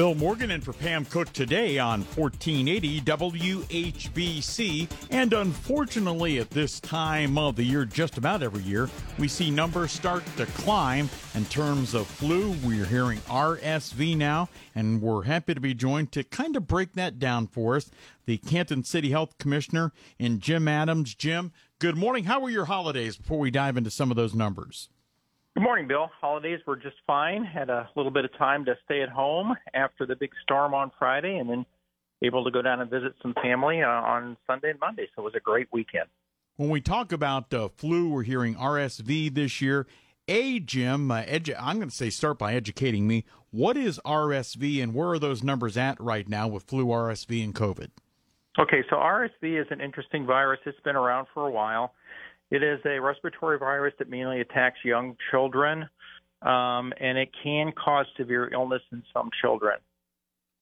Bill Morgan and for Pam Cook today on 1480 WHBC. And unfortunately, at this time of the year, just about every year, we see numbers start to climb in terms of flu. We're hearing RSV now, and we're happy to be joined to kind of break that down for us. The Canton City Health Commissioner and Jim Adams. Jim, good morning. How were your holidays before we dive into some of those numbers? Good morning, Bill. Holidays were just fine. Had a little bit of time to stay at home after the big storm on Friday, and then able to go down and visit some family uh, on Sunday and Monday. So it was a great weekend. When we talk about uh, flu, we're hearing RSV this year. A, Jim, uh, edu- I'm going to say start by educating me. What is RSV and where are those numbers at right now with flu, RSV, and COVID? Okay, so RSV is an interesting virus. It's been around for a while. It is a respiratory virus that mainly attacks young children, um, and it can cause severe illness in some children.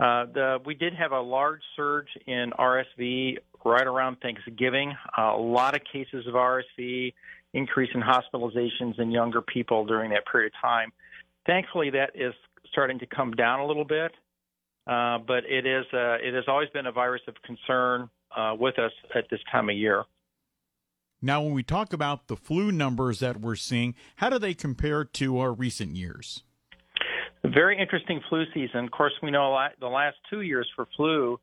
Uh, the, we did have a large surge in RSV right around Thanksgiving. Uh, a lot of cases of RSV, increase in hospitalizations in younger people during that period of time. Thankfully, that is starting to come down a little bit, uh, but it is uh, it has always been a virus of concern uh, with us at this time of year. Now, when we talk about the flu numbers that we're seeing, how do they compare to our recent years? Very interesting flu season. Of course, we know lot, the last two years for flu,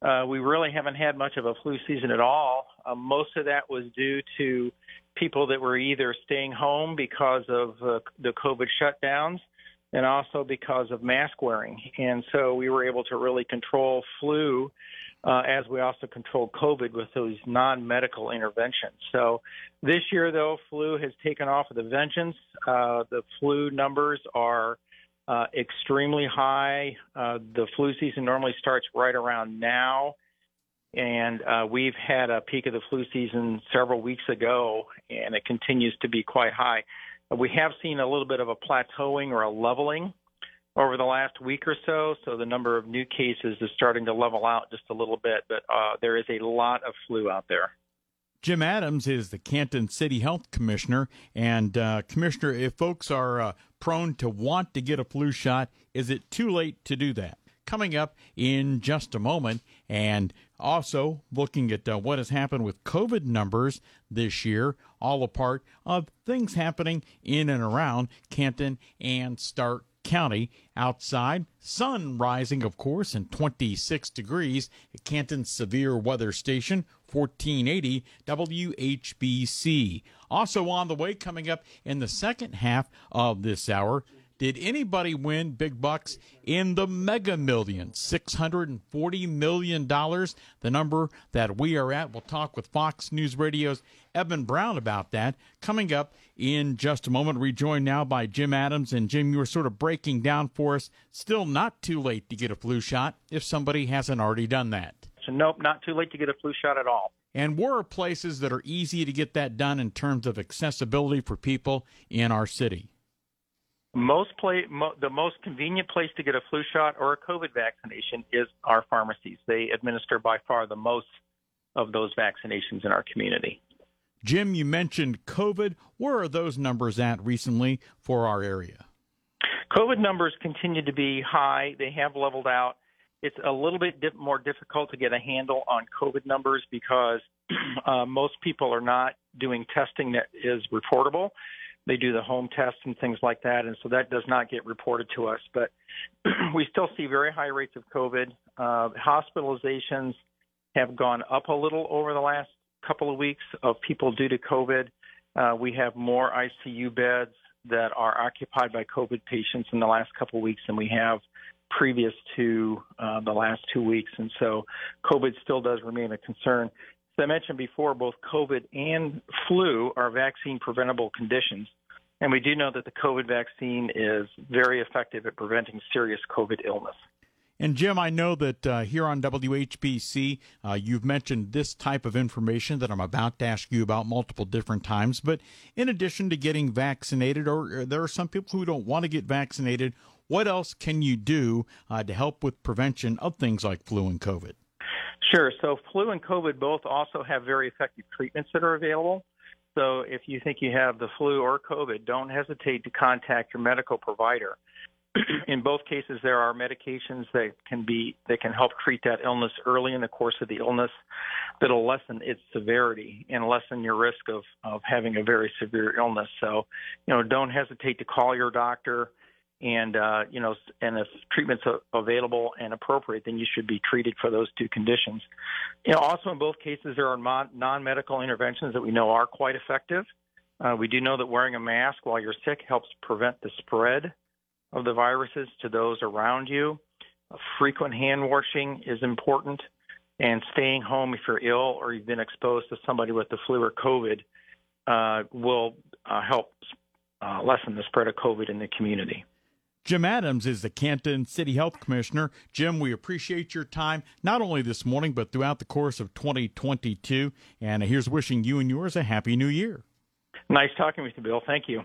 uh, we really haven't had much of a flu season at all. Uh, most of that was due to people that were either staying home because of uh, the COVID shutdowns and also because of mask wearing. And so we were able to really control flu uh, as we also control COVID with those non medical interventions. So this year, though, flu has taken off with a vengeance. Uh, the flu numbers are uh, extremely high. Uh, the flu season normally starts right around now. And uh, we've had a peak of the flu season several weeks ago, and it continues to be quite high. We have seen a little bit of a plateauing or a leveling over the last week or so. So the number of new cases is starting to level out just a little bit, but uh, there is a lot of flu out there. Jim Adams is the Canton City Health Commissioner. And, uh, Commissioner, if folks are uh, prone to want to get a flu shot, is it too late to do that? Coming up in just a moment. And also looking at uh, what has happened with COVID numbers this year, all a part of things happening in and around Canton and Stark County. Outside, sun rising, of course, and 26 degrees at Canton's Severe Weather Station, 1480 WHBC. Also on the way, coming up in the second half of this hour, did anybody win big bucks in the mega millions? $640 million, the number that we are at. We'll talk with Fox News Radio's Evan Brown about that. Coming up in just a moment, rejoined now by Jim Adams. And Jim, you were sort of breaking down for us. Still not too late to get a flu shot if somebody hasn't already done that. So, nope, not too late to get a flu shot at all. And where are places that are easy to get that done in terms of accessibility for people in our city? Most play, mo, the most convenient place to get a flu shot or a COVID vaccination is our pharmacies. They administer by far the most of those vaccinations in our community. Jim, you mentioned COVID. Where are those numbers at recently for our area? COVID numbers continue to be high. They have leveled out. It's a little bit dip, more difficult to get a handle on COVID numbers because uh, most people are not doing testing that is reportable they do the home tests and things like that, and so that does not get reported to us. But we still see very high rates of COVID. Uh, hospitalizations have gone up a little over the last couple of weeks of people due to COVID. Uh, we have more ICU beds that are occupied by COVID patients in the last couple of weeks than we have previous to uh, the last two weeks, and so COVID still does remain a concern. As I mentioned before, both COVID and flu are vaccine preventable conditions. And we do know that the COVID vaccine is very effective at preventing serious COVID illness. And Jim, I know that uh, here on WHBC, uh, you've mentioned this type of information that I'm about to ask you about multiple different times. But in addition to getting vaccinated, or, or there are some people who don't want to get vaccinated, what else can you do uh, to help with prevention of things like flu and COVID? Sure. So, flu and COVID both also have very effective treatments that are available. So, if you think you have the flu or COVID, don't hesitate to contact your medical provider. in both cases, there are medications that can be that can help treat that illness early in the course of the illness, that'll lessen its severity and lessen your risk of of having a very severe illness. So, you know, don't hesitate to call your doctor, and uh, you know, and if treatment's available and appropriate, then you should be treated for those two conditions. You know, also in both cases, there are non-medical interventions that we know are quite effective. Uh, we do know that wearing a mask while you're sick helps prevent the spread of the viruses to those around you. Frequent hand washing is important, and staying home if you're ill or you've been exposed to somebody with the flu or COVID uh, will uh, help uh, lessen the spread of COVID in the community. Jim Adams is the Canton City Health Commissioner. Jim, we appreciate your time, not only this morning, but throughout the course of 2022. And here's wishing you and yours a happy new year. Nice talking with you, Bill. Thank you.